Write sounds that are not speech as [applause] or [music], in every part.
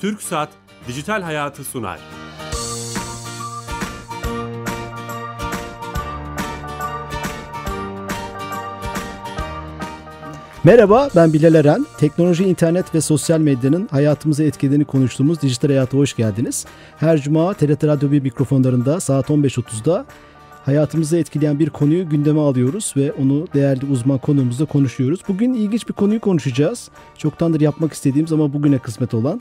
Türk Saat Dijital Hayatı sunar. Merhaba ben Bilal Eren. Teknoloji, internet ve sosyal medyanın hayatımıza etkilediğini konuştuğumuz Dijital Hayat'a hoş geldiniz. Her cuma TRT Radyo 1 mikrofonlarında saat 15.30'da hayatımızı etkileyen bir konuyu gündeme alıyoruz ve onu değerli uzman konuğumuzla konuşuyoruz. Bugün ilginç bir konuyu konuşacağız. Çoktandır yapmak istediğimiz ama bugüne kısmet olan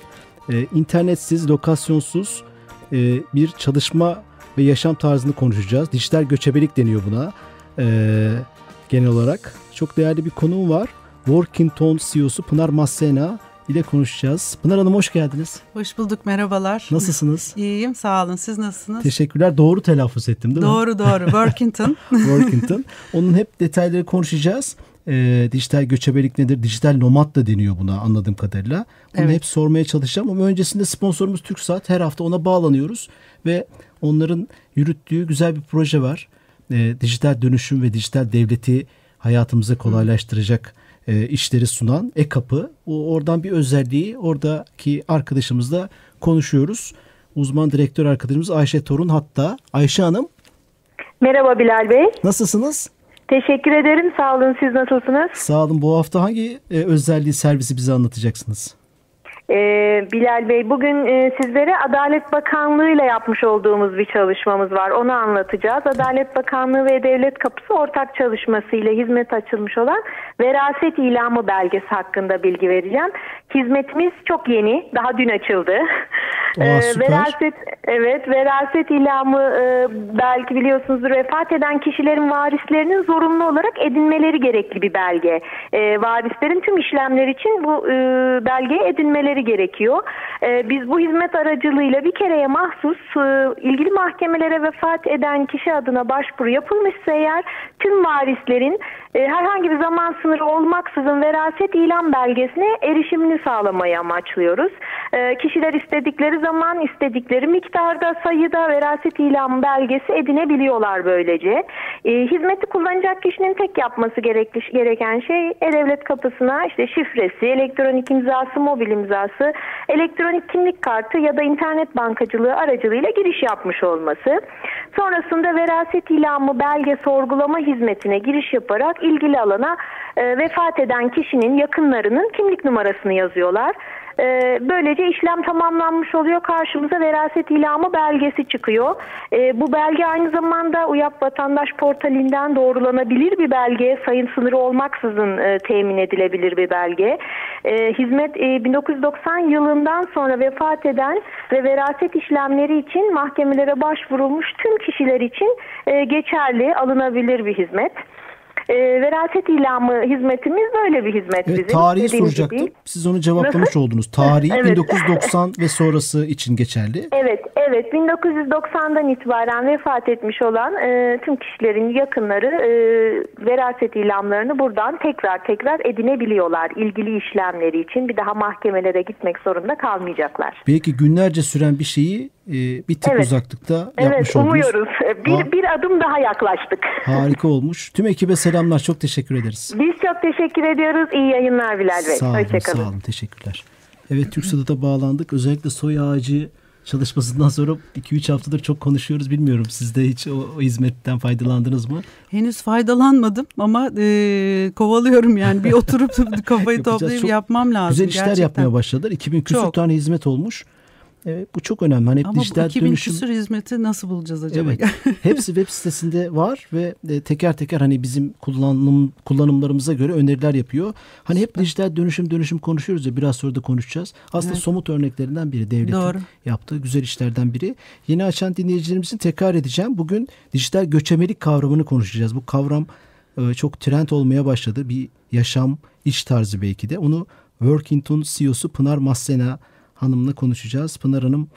e, internetsiz, lokasyonsuz e, bir çalışma ve yaşam tarzını konuşacağız. Dijital göçebelik deniyor buna e, genel olarak. Çok değerli bir konuğum var. Workington CEO'su Pınar Massena ile konuşacağız. Pınar Hanım hoş geldiniz. Hoş bulduk merhabalar. Nasılsınız? İyiyim sağ olun siz nasılsınız? Teşekkürler doğru telaffuz ettim değil doğru, mi? Doğru doğru Workington. [laughs] Workington. Onun hep detayları konuşacağız. Ee, dijital göçebelik nedir? Dijital nomad da deniyor buna anladığım kadarıyla. Bunu evet. hep sormaya çalışacağım ama öncesinde sponsorumuz TürkSat. Her hafta ona bağlanıyoruz ve onların yürüttüğü güzel bir proje var. Ee, dijital dönüşüm ve dijital devleti hayatımıza kolaylaştıracak e, işleri sunan e-kapı. O, oradan bir özelliği oradaki arkadaşımızla konuşuyoruz. Uzman direktör arkadaşımız Ayşe Torun hatta. Ayşe Hanım. Merhaba Bilal Bey. Nasılsınız? Teşekkür ederim. Sağ olun. Siz nasılsınız? Sağ olun. Bu hafta hangi e, özelliği servisi bize anlatacaksınız? Ee, Bilal Bey bugün e, sizlere Adalet Bakanlığı ile yapmış olduğumuz bir çalışmamız var. Onu anlatacağız. Adalet Bakanlığı ve Devlet Kapısı ortak çalışması ile hizmet açılmış olan veraset ilamı belgesi hakkında bilgi vereceğim. Hizmetimiz çok yeni. Daha dün açıldı. [laughs] Aa, ee, veraset evet veraset ilamı e, belki biliyorsunuzdur vefat eden kişilerin varislerinin zorunlu olarak edinmeleri gerekli bir belge. E, varislerin tüm işlemler için bu e, belgeye edinmeleri gerekiyor. E, biz bu hizmet aracılığıyla bir kereye mahsus e, ilgili mahkemelere vefat eden kişi adına başvuru yapılmışsa eğer tüm varislerin herhangi bir zaman sınırı olmaksızın veraset ilan belgesine erişimini sağlamayı amaçlıyoruz. E, kişiler istedikleri zaman istedikleri miktarda sayıda veraset ilan belgesi edinebiliyorlar böylece. E, hizmeti kullanacak kişinin tek yapması gereken şey e-devlet kapısına işte şifresi, elektronik imzası, mobil imzası, elektronik kimlik kartı ya da internet bankacılığı aracılığıyla giriş yapmış olması. Sonrasında veraset ilamı belge sorgulama hizmetine giriş yaparak ilgili alana e, vefat eden kişinin yakınlarının kimlik numarasını yazıyorlar. E, böylece işlem tamamlanmış oluyor. Karşımıza veraset ilamı belgesi çıkıyor. E, bu belge aynı zamanda UYAP Vatandaş Portalinden doğrulanabilir bir belge. Sayın sınırı olmaksızın e, temin edilebilir bir belge. E, hizmet e, 1990 yılından sonra vefat eden ve veraset işlemleri için mahkemelere başvurulmuş tüm kişiler için e, geçerli, alınabilir bir hizmet. E, veraset ilamı hizmetimiz böyle bir hizmet evet, bizim. Tarihi soracaktım. Gibi. Siz onu cevaplamış Nasıl? oldunuz. [laughs] Tarihi evet. 1990 ve sonrası için geçerli. Evet, evet. 1990'dan itibaren vefat etmiş olan e, tüm kişilerin yakınları e, veraset ilamlarını buradan tekrar tekrar edinebiliyorlar. ilgili işlemleri için bir daha mahkemelere gitmek zorunda kalmayacaklar. Belki günlerce süren bir şeyi bir tık evet. uzaklıkta yapmış evet, oldunuz. umuyoruz. Bir, bir adım daha yaklaştık. Harika olmuş. Tüm ekibe selamlar. Çok teşekkür ederiz. Biz çok teşekkür ediyoruz. İyi yayınlar Bilal Bey. Sağ olun, Hoşçakalın. Sağ olun. Teşekkürler. Evet TürkSat'a bağlandık. Özellikle soy ağacı çalışmasından sonra 2-3 haftadır çok konuşuyoruz. Bilmiyorum siz de hiç o, o hizmetten faydalandınız mı? Henüz faydalanmadım ama e, kovalıyorum yani. Bir oturup [laughs] kafayı toplayıp çok yapmam lazım. Güzel işler gerçekten. yapmaya başladılar. 2000 küsur tane hizmet olmuş. Evet, bu çok önemli. Hani Ama dijital bu 2000 dönüşüm... küsur hizmeti nasıl bulacağız acaba? Evet. [laughs] Hepsi web sitesinde var ve e, teker teker hani bizim kullanım kullanımlarımıza göre öneriler yapıyor. Hani Süper. hep dijital dönüşüm dönüşüm konuşuyoruz ya biraz sonra da konuşacağız. Aslında evet. somut örneklerinden biri devletin Doğru. yaptığı güzel işlerden biri. Yeni açan dinleyicilerimizin tekrar edeceğim. Bugün dijital göçemelik kavramını konuşacağız. Bu kavram e, çok trend olmaya başladı. Bir yaşam, iş tarzı belki de. Onu Workington CEO'su Pınar Massena Hanım'la konuşacağız. Pınar Hanım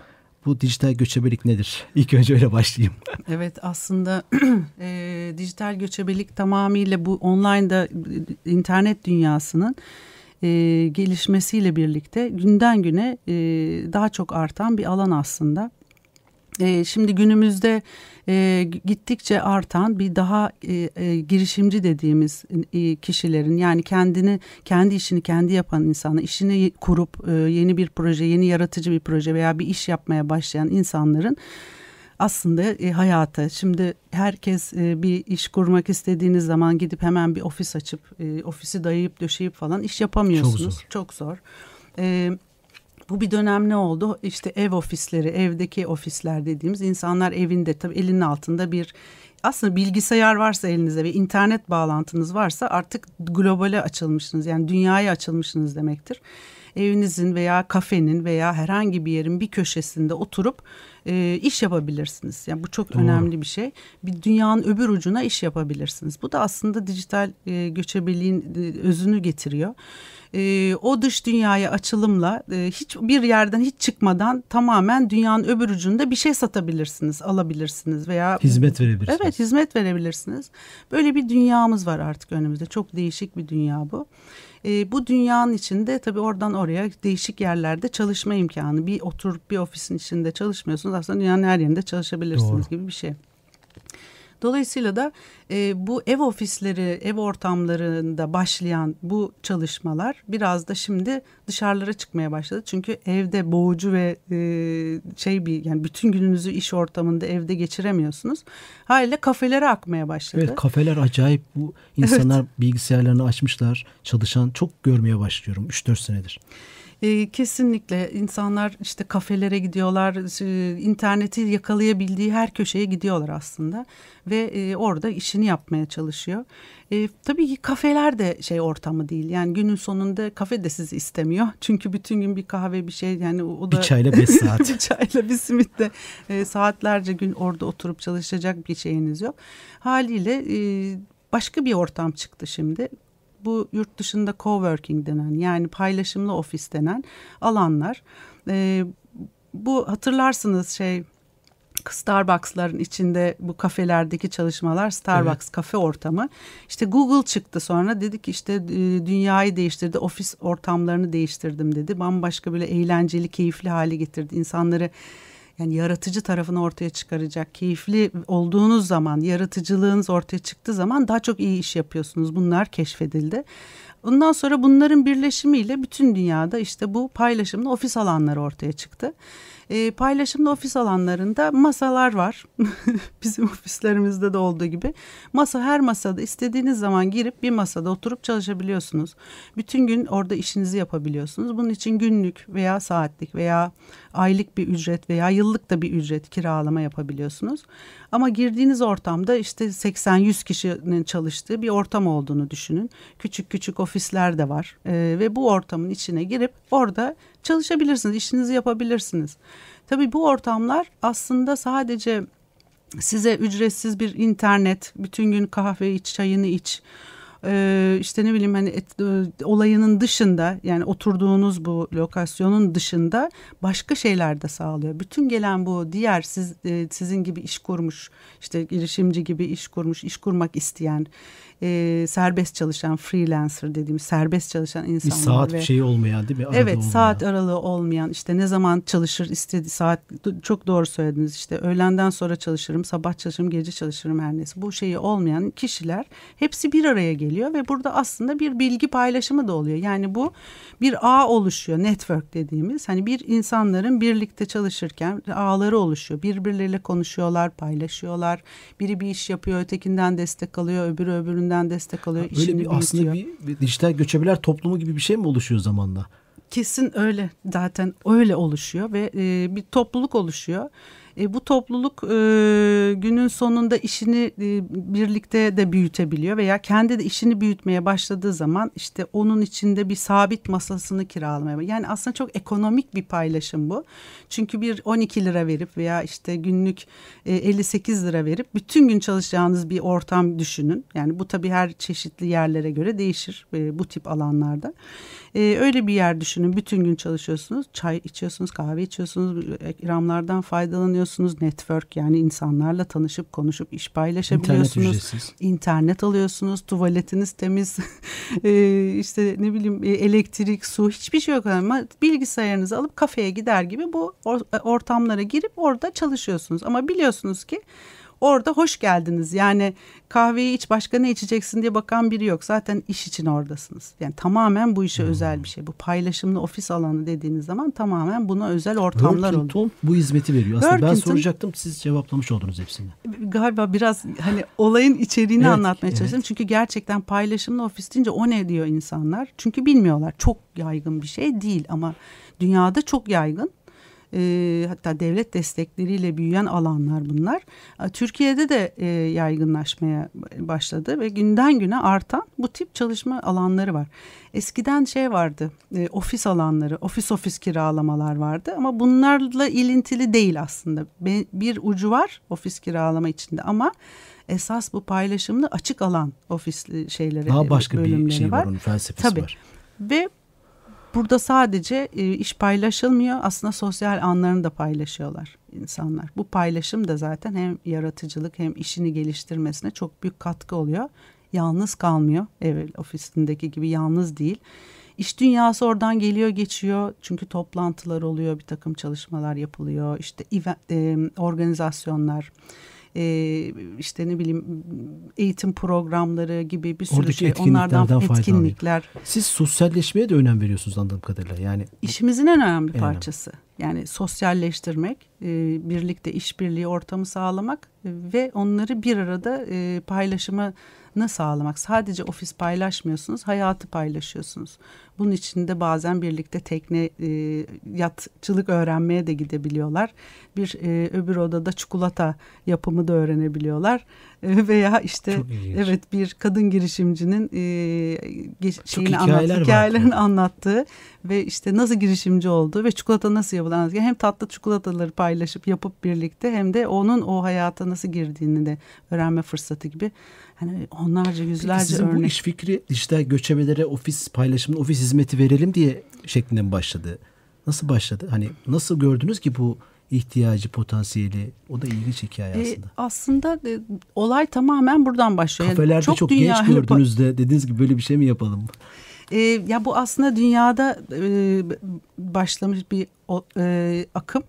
bu dijital göçebelik nedir? [laughs] İlk önce öyle başlayayım. Evet aslında [clears throat] e, dijital göçebelik tamamıyla bu online'da internet dünyasının e, gelişmesiyle birlikte günden güne e, daha çok artan bir alan aslında. E, şimdi günümüzde e, gittikçe artan bir daha e, e, girişimci dediğimiz kişilerin yani kendini kendi işini kendi yapan insanı işini kurup yeni bir proje yeni yaratıcı bir proje veya bir iş yapmaya başlayan insanların aslında e, hayatı. Şimdi herkes e, bir iş kurmak istediğiniz zaman gidip hemen bir ofis açıp e, ofisi dayayıp döşeyip falan iş yapamıyorsunuz. Çok zor. Çok zor. E, bu bir dönem ne oldu? İşte ev ofisleri, evdeki ofisler dediğimiz insanlar evinde tabii elinin altında bir aslında bilgisayar varsa elinize ve internet bağlantınız varsa artık globale açılmışsınız. Yani dünyaya açılmışsınız demektir. Evinizin veya kafenin veya herhangi bir yerin bir köşesinde oturup e, iş yapabilirsiniz. Yani bu çok Doğru. önemli bir şey. Bir dünyanın öbür ucuna iş yapabilirsiniz. Bu da aslında dijital e, göçebeliğin e, özünü getiriyor e, o dış dünyaya açılımla e, hiç bir yerden hiç çıkmadan tamamen dünyanın öbür ucunda bir şey satabilirsiniz, alabilirsiniz veya hizmet verebilirsiniz. Evet, hizmet verebilirsiniz. Böyle bir dünyamız var artık önümüzde. Çok değişik bir dünya bu. E, bu dünyanın içinde tabii oradan oraya değişik yerlerde çalışma imkanı. Bir oturup bir ofisin içinde çalışmıyorsunuz. Aslında dünyanın her yerinde çalışabilirsiniz Doğru. gibi bir şey. Dolayısıyla da e, bu ev ofisleri, ev ortamlarında başlayan bu çalışmalar biraz da şimdi dışarılara çıkmaya başladı. Çünkü evde boğucu ve e, şey bir yani bütün gününüzü iş ortamında evde geçiremiyorsunuz. Haliyle kafelere akmaya başladı. Evet kafeler acayip bu insanlar evet. bilgisayarlarını açmışlar çalışan çok görmeye başlıyorum 3-4 senedir. E, kesinlikle insanlar işte kafelere gidiyorlar, e, interneti yakalayabildiği her köşeye gidiyorlar aslında ve e, orada işini yapmaya çalışıyor. E, tabii ki kafeler de şey ortamı değil. Yani günün sonunda kafe de sizi istemiyor. [laughs] Çünkü bütün gün bir kahve bir şey yani o da bir çayla beş [laughs] saat. bir çayla bir simitle e, saatlerce gün orada oturup çalışacak bir şeyiniz yok. Haliyle e, başka bir ortam çıktı şimdi bu yurt dışında coworking denen yani paylaşımlı ofis denen alanlar. E, bu hatırlarsınız şey Starbucks'ların içinde bu kafelerdeki çalışmalar Starbucks evet. kafe ortamı. İşte Google çıktı sonra dedi ki işte e, dünyayı değiştirdi, ofis ortamlarını değiştirdim dedi. Bambaşka böyle eğlenceli, keyifli hale getirdi. insanları yani yaratıcı tarafını ortaya çıkaracak, keyifli olduğunuz zaman, yaratıcılığınız ortaya çıktığı zaman daha çok iyi iş yapıyorsunuz. Bunlar keşfedildi. Ondan sonra bunların birleşimiyle bütün dünyada işte bu paylaşımlı ofis alanları ortaya çıktı. E, paylaşımlı ofis alanlarında masalar var. [laughs] Bizim ofislerimizde de olduğu gibi. Masa her masada istediğiniz zaman girip bir masada oturup çalışabiliyorsunuz. Bütün gün orada işinizi yapabiliyorsunuz. Bunun için günlük veya saatlik veya aylık bir ücret veya yıllık da bir ücret kiralama yapabiliyorsunuz. Ama girdiğiniz ortamda işte 80-100 kişinin çalıştığı bir ortam olduğunu düşünün. Küçük küçük ofisler de var ee, ve bu ortamın içine girip orada çalışabilirsiniz, işinizi yapabilirsiniz. Tabii bu ortamlar aslında sadece size ücretsiz bir internet, bütün gün kahve iç, çayını iç, e, işte ne bileyim hani et, e, olayının dışında yani oturduğunuz bu lokasyonun dışında başka şeyler de sağlıyor. Bütün gelen bu diğer siz e, sizin gibi iş kurmuş işte girişimci gibi iş kurmuş, iş kurmak isteyen e, serbest çalışan freelancer dediğimiz serbest çalışan insanlar. Bir saat ve, şeyi olmayan değil mi? Arada evet olmayan. saat aralığı olmayan işte ne zaman çalışır istediği saat çok doğru söylediniz işte öğlenden sonra çalışırım sabah çalışırım gece çalışırım her neyse bu şeyi olmayan kişiler hepsi bir araya geliyor ve burada aslında bir bilgi paylaşımı da oluyor. Yani bu bir ağ oluşuyor network dediğimiz hani bir insanların birlikte çalışırken ağları oluşuyor birbirleriyle konuşuyorlar paylaşıyorlar biri bir iş yapıyor ötekinden destek alıyor öbürü öbüründen birbirinden destek alıyor. Ha, böyle bir aslında bir, bir dijital göçebeler toplumu gibi bir şey mi oluşuyor zamanla? Kesin öyle zaten öyle oluşuyor ve e, bir topluluk oluşuyor. E, bu topluluk e, günün sonunda işini e, birlikte de büyütebiliyor veya kendi de işini büyütmeye başladığı zaman işte onun içinde bir sabit masasını kiralamaya. Yani aslında çok ekonomik bir paylaşım bu. Çünkü bir 12 lira verip veya işte günlük e, 58 lira verip bütün gün çalışacağınız bir ortam düşünün. Yani bu tabii her çeşitli yerlere göre değişir e, bu tip alanlarda. E, öyle bir yer düşünün. Bütün gün çalışıyorsunuz. Çay içiyorsunuz, kahve içiyorsunuz, ikramlardan faydalanıyorsunuz alıyorsunuz. Network yani insanlarla tanışıp konuşup iş paylaşabiliyorsunuz. İnternet ücretsiz. İnternet alıyorsunuz. Tuvaletiniz temiz. [laughs] e, işte ne bileyim e, elektrik, su hiçbir şey yok ama bilgisayarınızı alıp kafeye gider gibi bu ortamlara girip orada çalışıyorsunuz. Ama biliyorsunuz ki orada hoş geldiniz. Yani kahveyi iç başka ne içeceksin diye bakan biri yok. Zaten iş için oradasınız. Yani tamamen bu işe hmm. özel bir şey. Bu paylaşımlı ofis alanı dediğiniz zaman tamamen buna özel ortamlar oluyor. Workington bu hizmeti veriyor. Aslında Workington, ben soracaktım siz cevaplamış oldunuz hepsini. Galiba biraz hani olayın içeriğini evet, anlatmaya çalıştım. Evet. Çünkü gerçekten paylaşımlı ofis deyince o ne diyor insanlar? Çünkü bilmiyorlar. Çok yaygın bir şey değil ama dünyada çok yaygın e, hatta devlet destekleriyle büyüyen alanlar bunlar. Türkiye'de de e, yaygınlaşmaya başladı ve günden güne artan bu tip çalışma alanları var. Eskiden şey vardı e, ofis alanları, ofis ofis kiralamalar vardı ama bunlarla ilintili değil aslında. Bir ucu var ofis kiralama içinde ama esas bu paylaşımlı açık alan ofis şeyleri Daha başka bir şey var, var onun felsefesi Tabii. var. Ve Burada sadece e, iş paylaşılmıyor aslında sosyal anlarını da paylaşıyorlar insanlar. Bu paylaşım da zaten hem yaratıcılık hem işini geliştirmesine çok büyük katkı oluyor. Yalnız kalmıyor ev ofisindeki gibi yalnız değil. İş dünyası oradan geliyor geçiyor çünkü toplantılar oluyor bir takım çalışmalar yapılıyor işte event, e, organizasyonlar e, işte ne bileyim eğitim programları gibi bir sürü Oradaki şey. Onlardan etkinlikler. Siz sosyalleşmeye de önem veriyorsunuz anladığım kadarıyla. Yani işimizin en önemli en parçası. Yani sosyalleştirmek, e, birlikte işbirliği ortamı sağlamak ve onları bir arada e, paylaşımı sağlamak. Sadece ofis paylaşmıyorsunuz, hayatı paylaşıyorsunuz. Bunun için de bazen birlikte tekne e, yatçılık öğrenmeye de gidebiliyorlar. Bir e, öbür odada çikolata yapımı da öğrenebiliyorlar. E, veya işte evet bir kadın girişimcinin e, şeyini anlat, hikayelerini anlattığı ve işte nasıl girişimci olduğu ve çikolata nasıl yapılan hem tatlı çikolataları paylaşıp yapıp birlikte hem de onun o hayata nasıl girdiğini de öğrenme fırsatı gibi hani onlarca yüzlerce Peki sizin örnek. bu iş fikri dijital göçebelere ofis paylaşımı ofis hizmeti verelim diye şeklinde mi başladı? Nasıl başladı? Hani nasıl gördünüz ki bu ihtiyacı, potansiyeli. O da ilginç hikaye e, aslında. E, aslında e, olay tamamen buradan başlıyor. Kafelerde çok, çok genç [laughs] gördüğünüzde dediğiniz gibi böyle bir şey mi yapalım? E, ya bu aslında dünyada e, başlamış bir o, e, akım. E,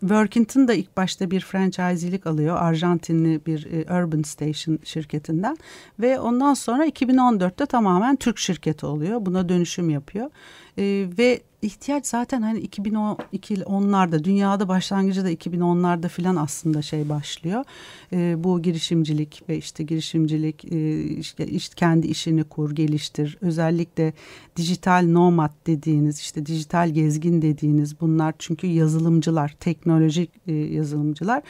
Workington da ilk başta bir franchise'lik alıyor. Arjantinli bir e, Urban Station şirketinden. Ve ondan sonra 2014'te tamamen Türk şirketi oluyor. Buna dönüşüm yapıyor. E, ve ihtiyaç zaten hani 2012 onlarda dünyada başlangıcı da 2010'larda filan aslında şey başlıyor. E, bu girişimcilik ve işte girişimcilik e, işte, işte kendi işini kur, geliştir. Özellikle dijital nomad dediğiniz işte dijital gezgin dediğiniz bunlar çünkü yazılımcılar, teknolojik e, yazılımcılar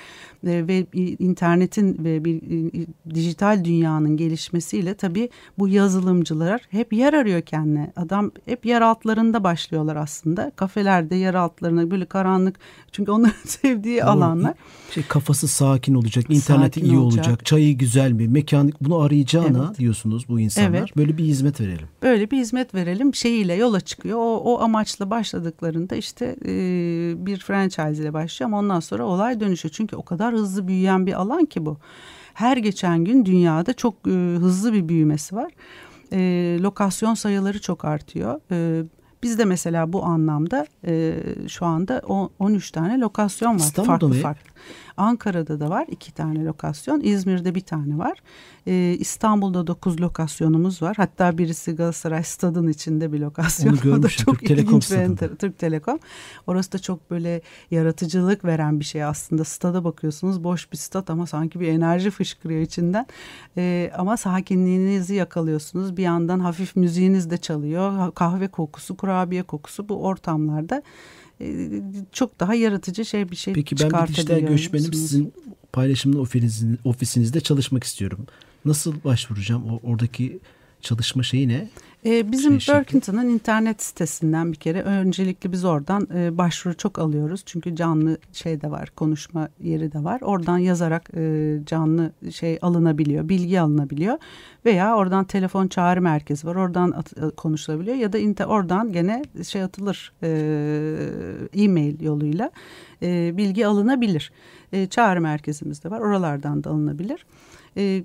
e, ve internetin ve bir e, dijital dünyanın gelişmesiyle tabii bu yazılımcılar hep yer arıyor kendine. Adam hep yer altlarında başlıyorlar aslında. Kafelerde yer altlarına böyle karanlık çünkü onların [laughs] sevdiği Doğru. alanlar. Şey kafası sakin olacak, interneti sakin iyi olacak. olacak, çayı güzel mi, mekan bunu arayacağına evet. diyorsunuz bu insanlar. Evet. Böyle bir hizmet verelim. Böyle bir hizmet verelim şeyiyle yola çıkıyor. O, o amaçla başladıklarında işte e, bir franchise ile başlıyor ama ondan sonra olay dönüşüyor. Çünkü o kadar hızlı büyüyen bir alan ki bu. Her geçen gün dünyada çok e, hızlı bir büyümesi var. E, lokasyon sayıları çok artıyor. E, Bizde mesela bu anlamda e, şu anda 13 tane lokasyon var. İstanbul'da farklı mı? farklı. Ankara'da da var iki tane lokasyon. İzmir'de bir tane var. Ee, İstanbul'da dokuz lokasyonumuz var. Hatta birisi Galatasaray stadın içinde bir lokasyon. Onu [laughs] da çok Türk Telekom bir Türk Telekom. Orası da çok böyle yaratıcılık veren bir şey aslında. Stada bakıyorsunuz boş bir stad ama sanki bir enerji fışkırıyor içinden. Ee, ama sakinliğinizi yakalıyorsunuz. Bir yandan hafif müziğiniz de çalıyor. Kahve kokusu, kurabiye kokusu bu ortamlarda çok daha yaratıcı şey bir şey Peki ben bir dijital göçmenim sizin paylaşımlı ofisinizde çalışmak istiyorum. Nasıl başvuracağım? O, oradaki çalışma şeyi ne? Ee, bizim Şey, internet sitesinden bir kere öncelikle biz oradan e, başvuru çok alıyoruz. Çünkü canlı şey de var, konuşma yeri de var. Oradan yazarak e, canlı şey alınabiliyor, bilgi alınabiliyor. Veya oradan telefon çağrı merkezi var. Oradan at, e, konuşulabiliyor ya da inter, oradan gene şey atılır e, e-mail yoluyla e, bilgi alınabilir. E, çağrı merkezimiz de var. Oralardan da alınabilir. E,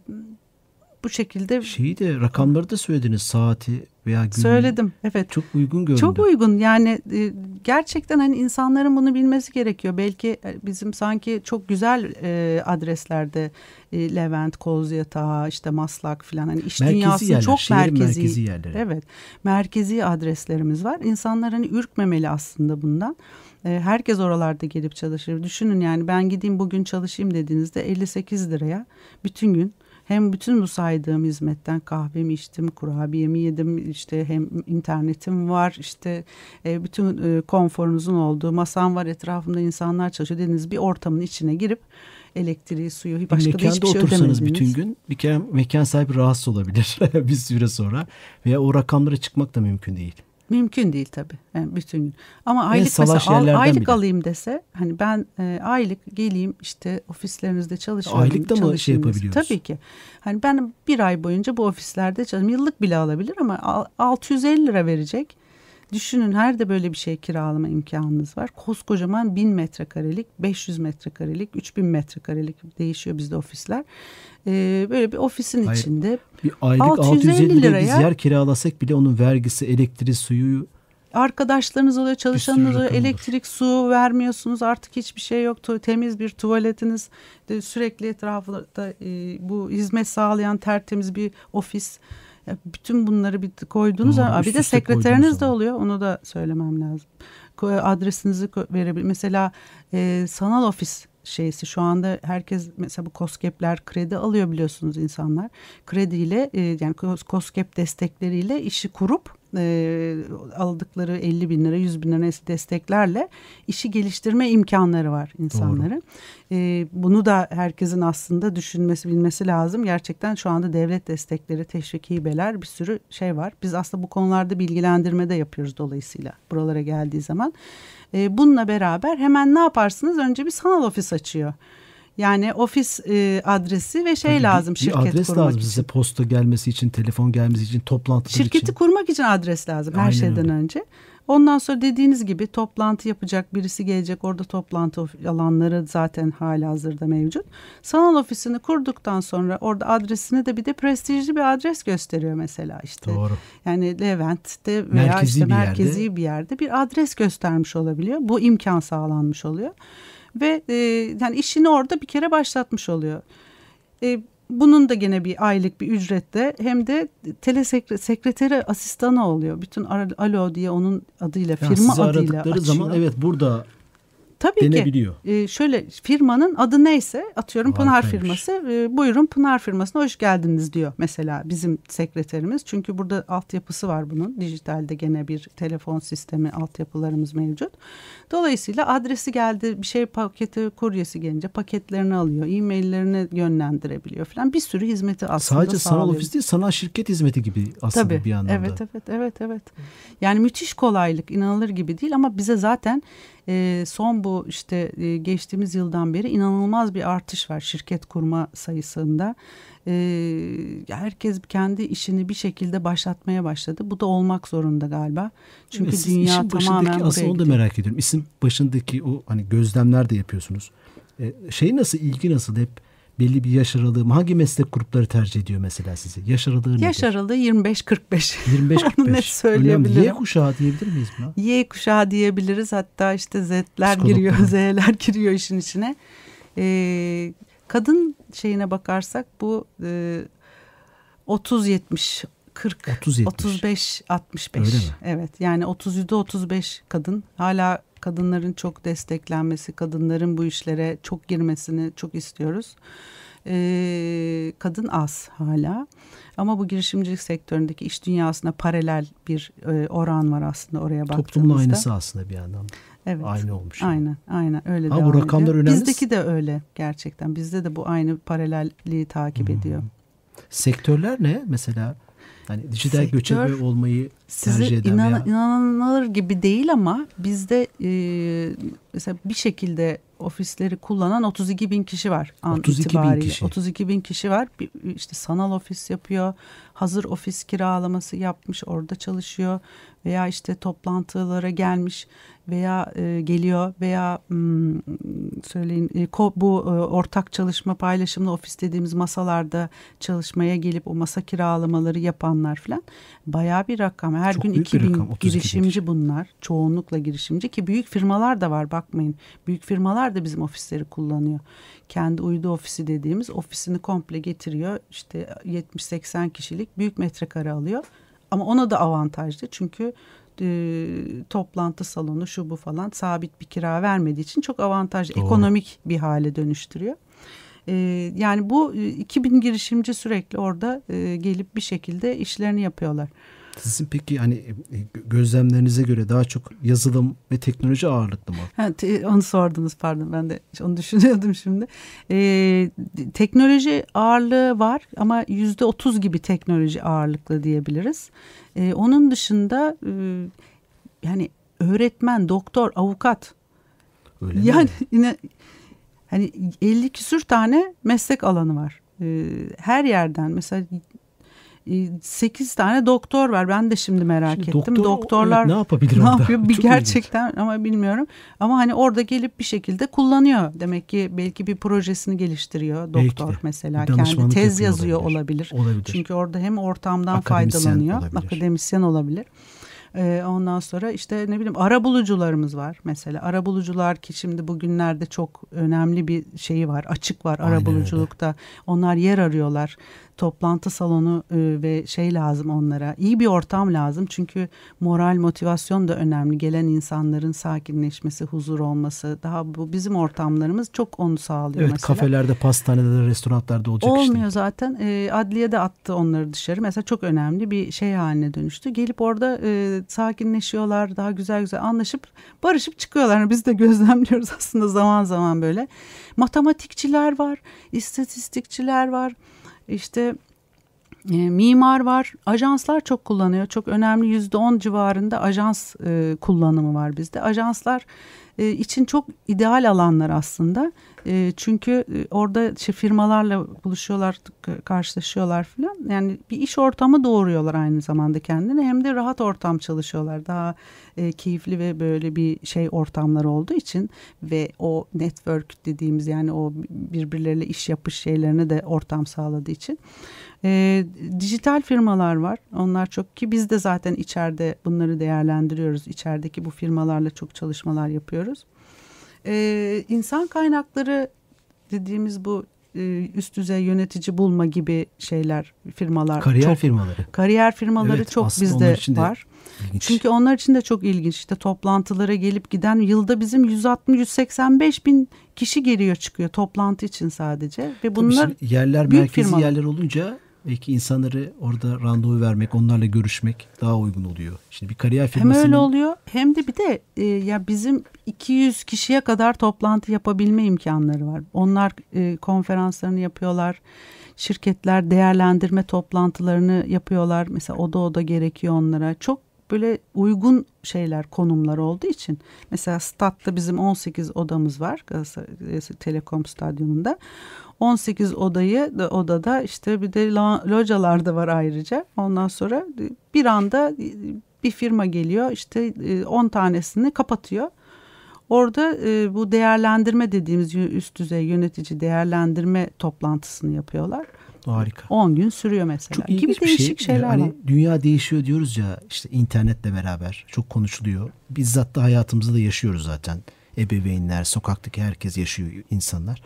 bu şekilde şeyi de rakamları da söylediniz saati veya günü. Söyledim. Evet. Çok uygun göründü. Çok uygun. Yani e, gerçekten hani insanların bunu bilmesi gerekiyor. Belki e, bizim sanki çok güzel e, adreslerde e, Levent, Kozyatağı, işte Maslak falan hani iş merkezi dünyasının yerler, çok merkezi. merkezi yerleri. Evet. Merkezi adreslerimiz var. İnsanlar hani ürkmemeli aslında bundan. Herkes oralarda gelip çalışır. Düşünün yani ben gideyim bugün çalışayım dediğinizde 58 liraya bütün gün hem bütün bu saydığım hizmetten kahvemi içtim, kurabiyemi yedim, işte hem internetim var, işte e, bütün e, konforunuzun olduğu masam var, etrafımda insanlar çalışıyor. Dediğiniz bir ortamın içine girip elektriği, suyu, başka bir da hiçbir şey otursanız bütün gün bir kere mekan sahibi rahatsız olabilir [laughs] bir süre sonra. Veya o rakamlara çıkmak da mümkün değil. Mümkün değil tabii yani bütün gün. Ama aylık mesela al- aylık bile. alayım dese hani ben e, aylık geleyim işte ofislerinizde çalışıyorum. Aylık da mı şey yapabiliyoruz? Tabii ki. Hani ben bir ay boyunca bu ofislerde çalışıyorum. Yıllık bile alabilir ama al- 650 lira verecek. Düşünün her de böyle bir şey kiralama imkanınız var. Koskocaman 1000 metrekarelik, 500 metrekarelik, 3000 metrekarelik değişiyor bizde ofisler. Ee, böyle bir ofisin Hayır. içinde Bir aylık 650 650 liraya biz yer kiralasak bile onun vergisi, elektriği, suyu arkadaşlarınız oluyor, çalışanınız oluyor, elektrik, su vermiyorsunuz. Artık hiçbir şey yok. Temiz bir tuvaletiniz, sürekli etrafında e, bu hizmet sağlayan tertemiz bir ofis. Ya bütün bunları bir koyduğunuz Doğru, zaman bir de üste sekreteriniz de oluyor. Onu da söylemem lazım. Ko- Adresinizi verebilir. Mesela e, sanal ofis şeysi şu anda herkes mesela bu COSGAP'ler kredi alıyor biliyorsunuz insanlar. Krediyle e, yani COSGAP destekleriyle işi kurup e, aldıkları 50 bin lira 100 bin lira desteklerle işi geliştirme imkanları var insanların. E, bunu da herkesin aslında düşünmesi bilmesi lazım. Gerçekten şu anda devlet destekleri, teşvik hibeler bir sürü şey var. Biz aslında bu konularda bilgilendirme de yapıyoruz dolayısıyla buralara geldiği zaman. E, bununla beraber hemen ne yaparsınız? Önce bir sanal ofis açıyor. Yani ofis e, adresi ve şey bir- lazım bir, şirket adres kurmak lazım için. size posta gelmesi için, telefon gelmesi için, Şirketi için. kurmak için adres lazım her Aynen şeyden öyle. önce. Ondan sonra dediğiniz gibi toplantı yapacak birisi gelecek. Orada toplantı alanları zaten hala hazırda mevcut. Sanal ofisini kurduktan sonra orada adresini de bir de prestijli bir adres gösteriyor mesela işte. Doğru. Yani Levent'te veya Merkezi işte bir yerde. merkezi bir yerde bir adres göstermiş olabiliyor. Bu imkan sağlanmış oluyor. Ve e, yani işini orada bir kere başlatmış oluyor. E, bunun da gene bir aylık bir ücrette hem de telesekreteri asistanı oluyor. Bütün alo diye onun adıyla Yani firma adıyla aradıkları açıyor. zaman evet burada Tabii ki. denebiliyor. E, şöyle firmanın adı neyse atıyorum Pınar Harikaymış. firması e, buyurun Pınar firmasına hoş geldiniz diyor mesela bizim sekreterimiz. Çünkü burada altyapısı var bunun dijitalde gene bir telefon sistemi altyapılarımız mevcut. Dolayısıyla adresi geldi bir şey paketi kuryesi gelince paketlerini alıyor e-maillerini yönlendirebiliyor falan bir sürü hizmeti aslında Sadece sanal ofis değil, sanal şirket hizmeti gibi aslında Tabii. bir anlamda. Evet evet evet evet. Yani müthiş kolaylık inanılır gibi değil ama bize zaten e, son bu işte e, geçtiğimiz yıldan beri inanılmaz bir artış var şirket kurma sayısında. E, herkes kendi işini bir şekilde başlatmaya başladı. Bu da olmak zorunda galiba. Çünkü siz dünya tamamen aslında onu da merak ediyorum. İşin başındaki o hani gözlemler de yapıyorsunuz. E, şey nasıl, ilgi nasıl? Hep belli bir yaş aralığı mı? Hangi meslek grupları tercih ediyor mesela sizi? Yaş aralığı nedir? Yaş aralığı 25-45. 25-45. [laughs] Onu net söyleyebilirim. Önemli. Y kuşağı diyebilir miyiz buna? Y kuşağı diyebiliriz. Hatta işte Z'ler giriyor. [laughs] Z'ler giriyor işin içine. Ee, kadın şeyine bakarsak bu e, 30-70, 40, 30-70. 35-65. Öyle mi? Evet yani 30 35 kadın. Hala kadınların çok desteklenmesi, kadınların bu işlere çok girmesini çok istiyoruz. Ee, kadın az hala. Ama bu girişimcilik sektöründeki iş dünyasına paralel bir e, oran var aslında oraya baktığımızda. Toplumun aynısı aslında bir anlamda. Evet. Aynı olmuş. Aynen, aynen öyle Ha, bu rakamlar ediyor. önemli. Bizdeki de öyle gerçekten. Bizde de bu aynı paralelliği takip ediyor. Sektörler ne mesela? Hani dijital Sektör göçebe olmayı tercih eden inan, veya inanılır gibi değil ama bizde e, mesela bir şekilde ofisleri kullanan 32 bin kişi var an 32 bin kişi. 32 bin kişi var. İşte sanal ofis yapıyor. Hazır ofis kiralaması yapmış orada çalışıyor. Veya işte toplantılara gelmiş veya e, geliyor veya hmm, söyleyin e, ko- bu e, ortak çalışma paylaşımlı ofis dediğimiz masalarda çalışmaya gelip o masa kiralamaları yapanlar falan bayağı bir rakam. Her Çok gün büyük bir 2000 rakam, 32 bin girişimci kişi. bunlar. Çoğunlukla girişimci ki büyük firmalar da var bakmayın. Büyük firmalar da bizim ofisleri kullanıyor. Kendi uydu ofisi dediğimiz ofisini komple getiriyor. İşte 70-80 kişilik büyük metrekare alıyor. Ama ona da avantajlı çünkü e, toplantı salonu şu bu falan sabit bir kira vermediği için çok avantajlı. Doğru. Ekonomik bir hale dönüştürüyor. E, yani bu e, 2000 girişimci sürekli orada e, gelip bir şekilde işlerini yapıyorlar. Sizin peki hani e, gözlemlerinize göre daha çok yazılım ve teknoloji ağırlıklı mı? Ha, te- onu sordunuz pardon ben de [laughs] onu düşünüyordum şimdi. Ee, teknoloji ağırlığı var ama yüzde otuz gibi teknoloji ağırlıklı diyebiliriz. Ee, onun dışında e, yani öğretmen, doktor, avukat Öyle mi? yani [laughs] yine hani 50 küsür tane meslek alanı var. Ee, her yerden mesela 8 tane doktor var. Ben de şimdi merak Şimdi ettim. doktor, Doktorlar evet, ne yapabilir ne orada? yapıyor? Bir Çok gerçekten ama bilmiyorum. Ama hani orada gelip bir şekilde kullanıyor. Demek ki belki bir projesini geliştiriyor Belki doktor de. mesela. Kendi tez yazıyor olabilir. olabilir. Olabilir. Çünkü orada hem ortamdan Akademisyen faydalanıyor. olabilir. Akademisyen olabilir. Ee, ondan sonra işte ne bileyim ara bulucularımız var mesela. Ara bulucular ki şimdi bugünlerde çok önemli bir şeyi var. Açık var Aynen ara öyle. buluculukta. Onlar yer arıyorlar. Toplantı salonu e, ve şey lazım onlara. İyi bir ortam lazım. Çünkü moral motivasyon da önemli. Gelen insanların sakinleşmesi, huzur olması. Daha bu bizim ortamlarımız çok onu sağlıyor Evet mesela. kafelerde, pastanelerde, restoranlarda olacak Olmuyor değil. zaten. E, adliye de attı onları dışarı. Mesela çok önemli bir şey haline dönüştü. Gelip orada e, sakinleşiyorlar. Daha güzel güzel anlaşıp barışıp çıkıyorlar. Biz de gözlemliyoruz [laughs] aslında zaman zaman böyle. Matematikçiler var. istatistikçiler var. İşte e, mimar var. Ajanslar çok kullanıyor. Çok önemli yüzde on civarında ajans e, kullanımı var bizde. Ajanslar e, için çok ideal alanlar aslında. E, çünkü orada işte firmalarla buluşuyorlar, karşılaşıyorlar falan. Yani bir iş ortamı doğuruyorlar aynı zamanda kendine. Hem de rahat ortam çalışıyorlar. Daha e, keyifli ve böyle bir şey ortamları olduğu için ve o network dediğimiz yani o birbirleriyle iş yapış şeylerine de ortam sağladığı için. E, dijital firmalar var. Onlar çok ki biz de zaten içeride bunları değerlendiriyoruz. İçerideki bu firmalarla çok çalışmalar yapıyoruz. E, insan kaynakları dediğimiz bu e, üst düzey yönetici bulma gibi şeyler firmalar Kariyer çok firmaları. kariyer firmaları Evet, çok bizde var. İlginç. Çünkü onlar için de çok ilginç. İşte toplantılara gelip giden yılda bizim 160-185 bin kişi geliyor çıkıyor toplantı için sadece. Ve bunlar yerler merkezi firmalar. yerler olunca belki insanları orada randevu vermek, onlarla görüşmek daha uygun oluyor. Şimdi bir kariyer hem firmasının öyle oluyor hem de bir de e, ya bizim 200 kişiye kadar toplantı yapabilme imkanları var. Onlar e, konferanslarını yapıyorlar. Şirketler değerlendirme toplantılarını yapıyorlar. Mesela oda oda gerekiyor onlara. Çok böyle uygun şeyler konumlar olduğu için mesela statta bizim 18 odamız var Galatasaray Telekom Stadyumunda 18 odayı da odada işte bir de lo- localar da var ayrıca ondan sonra bir anda bir firma geliyor işte e, 10 tanesini kapatıyor Orada e, bu değerlendirme dediğimiz üst düzey yönetici değerlendirme toplantısını yapıyorlar. harika. 10 gün sürüyor mesela. Çok gibi ilginç bir değişik şey. şeyler hani var. dünya değişiyor diyoruz ya işte internetle beraber çok konuşuluyor. Bizzat da hayatımızda da yaşıyoruz zaten. Ebeveynler, sokaktaki herkes yaşıyor insanlar.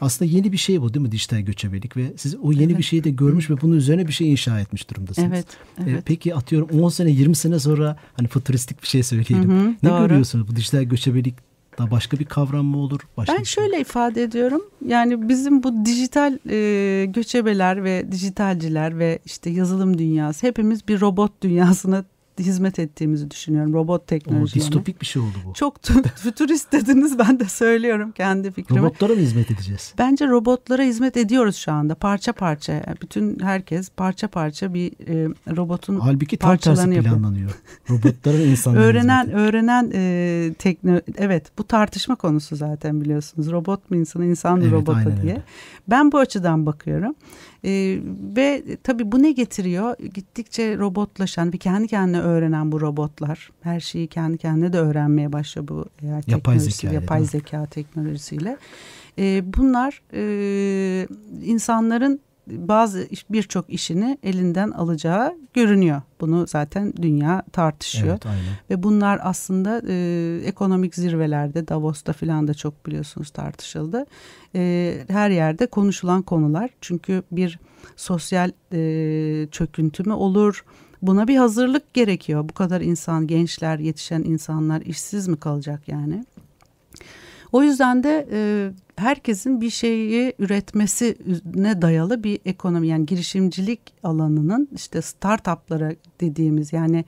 Aslında yeni bir şey bu değil mi dijital göçebelik ve siz o yeni Evet. bir şeyi de görmüş ve bunun üzerine bir şey inşa etmiş durumdasınız. Evet, Ee, evet. peki atıyorum 10 sene 20 sene sonra hani futuristik bir şey söyleyelim. Hı hı, ne doğru. görüyorsunuz? Bu dijital göçebelik daha başka bir kavram mı olur? Başka Ben şey şöyle ifade ediyorum. Yani bizim bu dijital e, göçebeler ve dijitalciler ve işte yazılım dünyası hepimiz bir robot dünyasına hizmet ettiğimizi düşünüyorum robot teknolojilerine. distopik bir şey oldu bu. Çok tü- [laughs] fütürist dediniz ben de söylüyorum kendi fikrimi. Robotlara mı hizmet edeceğiz? Bence robotlara hizmet ediyoruz şu anda parça parça. Bütün herkes parça parça bir e, robotun Halbuki tam tersi yapıyor. planlanıyor. Robotlara ve insanlara [laughs] öğrenen öğrenen e, tekno evet bu tartışma konusu zaten biliyorsunuz. Robot mu insan insan mı Evet, robota diye. öyle. Ben bu açıdan bakıyorum. E, ve tabii bu ne getiriyor? Gittikçe robotlaşan ve kendi kendine öğrenen bu robotlar her şeyi kendi kendine de öğrenmeye başlıyor bu AI Yapay teknolojisi, zekayla, yapay zeka teknolojisiyle. E, bunlar e, insanların bazı birçok işini elinden alacağı görünüyor. Bunu zaten dünya tartışıyor. Evet aynen. Ve bunlar aslında e, ekonomik zirvelerde Davos'ta filan da çok biliyorsunuz tartışıldı. E, her yerde konuşulan konular. Çünkü bir sosyal e, çöküntü mü olur? Buna bir hazırlık gerekiyor. Bu kadar insan, gençler, yetişen insanlar işsiz mi kalacak yani? O yüzden de e, herkesin bir şeyi üretmesine dayalı bir ekonomi yani girişimcilik alanının işte startuplara dediğimiz yani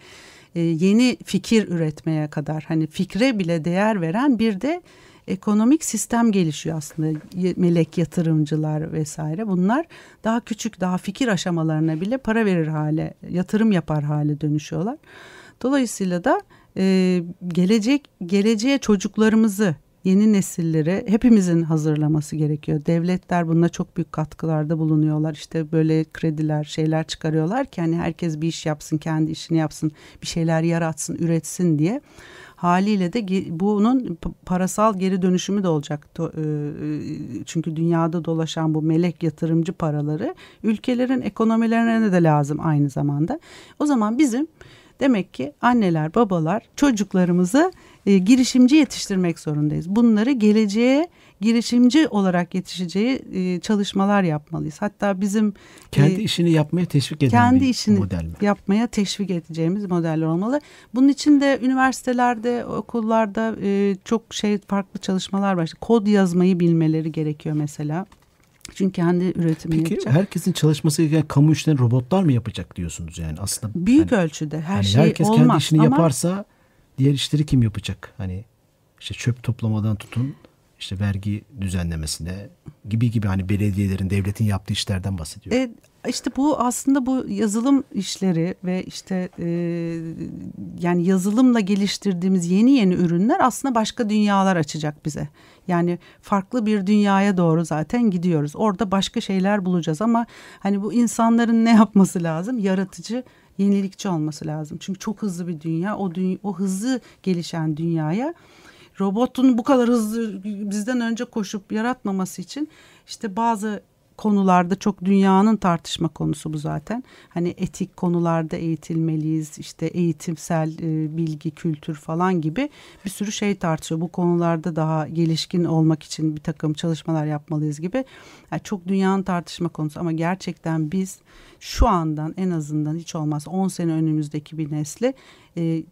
e, yeni fikir üretmeye kadar hani fikre bile değer veren bir de ekonomik sistem gelişiyor aslında melek yatırımcılar vesaire bunlar daha küçük daha fikir aşamalarına bile para verir hale yatırım yapar hale dönüşüyorlar. Dolayısıyla da e, gelecek geleceğe çocuklarımızı yeni nesilleri hepimizin hazırlaması gerekiyor. Devletler buna çok büyük katkılarda bulunuyorlar. İşte böyle krediler, şeyler çıkarıyorlar ki hani herkes bir iş yapsın, kendi işini yapsın, bir şeyler yaratsın, üretsin diye. Haliyle de bunun parasal geri dönüşümü de olacak. E, e, Çünkü dünyada dolaşan bu melek yatırımcı paraları ülkelerin ekonomilerine de lazım aynı zamanda. O zaman bizim Demek ki anneler, babalar çocuklarımızı e, girişimci yetiştirmek zorundayız. Bunları geleceğe girişimci olarak yetişeceği e, çalışmalar yapmalıyız. Hatta bizim Kendi e, işini yapmaya teşvik eden kendi bir işini model mi? yapmaya teşvik edeceğimiz modeller olmalı. Bunun için de üniversitelerde, okullarda e, çok şey farklı çalışmalar var. İşte kod yazmayı bilmeleri gerekiyor mesela. Çünkü kendi üretimini Peki yapacak. herkesin çalışması gereken kamu işlerini robotlar mı yapacak diyorsunuz yani aslında? Büyük hani, ölçüde her hani şey herkes olmaz kendi işini ama yaparsa diğer işleri kim yapacak? Hani işte çöp toplamadan tutun işte vergi düzenlemesine gibi gibi hani belediyelerin devletin yaptığı işlerden bahsediyor. E, işte bu aslında bu yazılım işleri ve işte e, yani yazılımla geliştirdiğimiz yeni yeni ürünler aslında başka dünyalar açacak bize. Yani farklı bir dünyaya doğru zaten gidiyoruz. Orada başka şeyler bulacağız ama hani bu insanların ne yapması lazım? Yaratıcı, yenilikçi olması lazım. Çünkü çok hızlı bir dünya. O dünya, o hızlı gelişen dünyaya robotun bu kadar hızlı bizden önce koşup yaratmaması için işte bazı konularda çok dünyanın tartışma konusu bu zaten. Hani etik konularda eğitilmeliyiz. işte eğitimsel e, bilgi, kültür falan gibi bir sürü şey tartışıyor. Bu konularda daha gelişkin olmak için bir takım çalışmalar yapmalıyız gibi. Yani çok dünyanın tartışma konusu ama gerçekten biz şu andan en azından hiç olmaz 10 sene önümüzdeki bir nesli e,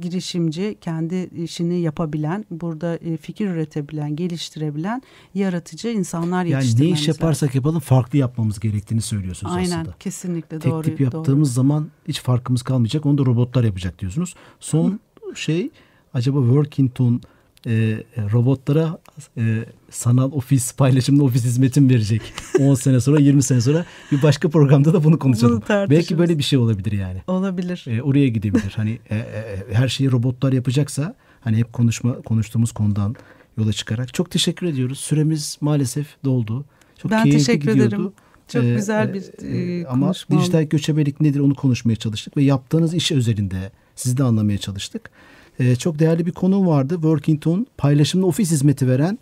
girişimci, kendi işini yapabilen, burada e, fikir üretebilen, geliştirebilen, yaratıcı insanlar yani ne yetiştirmemiz iş lazım. yaparsak yapalım farklı yapmamız gerektiğini söylüyorsunuz Aynen aslında. kesinlikle Tek doğru. tip doğru. yaptığımız zaman hiç farkımız kalmayacak. Onu da robotlar yapacak diyorsunuz. Son şey acaba Workington e, robotlara e, sanal ofis paylaşımlı ofis hizmeti mi verecek? [laughs] 10 sene sonra 20 sene sonra bir başka programda da bunu konuşalım. Bunu. Belki böyle bir şey olabilir yani. Olabilir. E, oraya gidebilir. Hani e, e, her şeyi robotlar yapacaksa hani hep konuşma konuştuğumuz konudan yola çıkarak çok teşekkür ediyoruz. Süremiz maalesef doldu. Çok Ben keyifli teşekkür gidiyordu. ederim. Çok Ee, güzel e, bir e, e, ama konuşma oldu. dijital göçebelik nedir onu konuşmaya çalıştık ve yaptığınız iş özelinde sizi de anlamaya çalıştık. Ee, çok değerli bir konu vardı. Workington paylaşımlı ofis hizmeti veren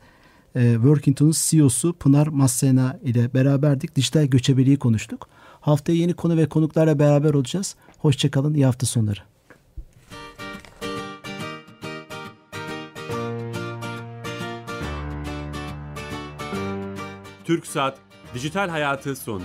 e, Workington'un CEO'su Pınar Massena ile beraberdik. Dijital göçebeliği konuştuk. Haftaya yeni konu ve konuklarla beraber olacağız. Hoşçakalın. İyi hafta sonları. Türk Saat Dijital Hayatı sondu.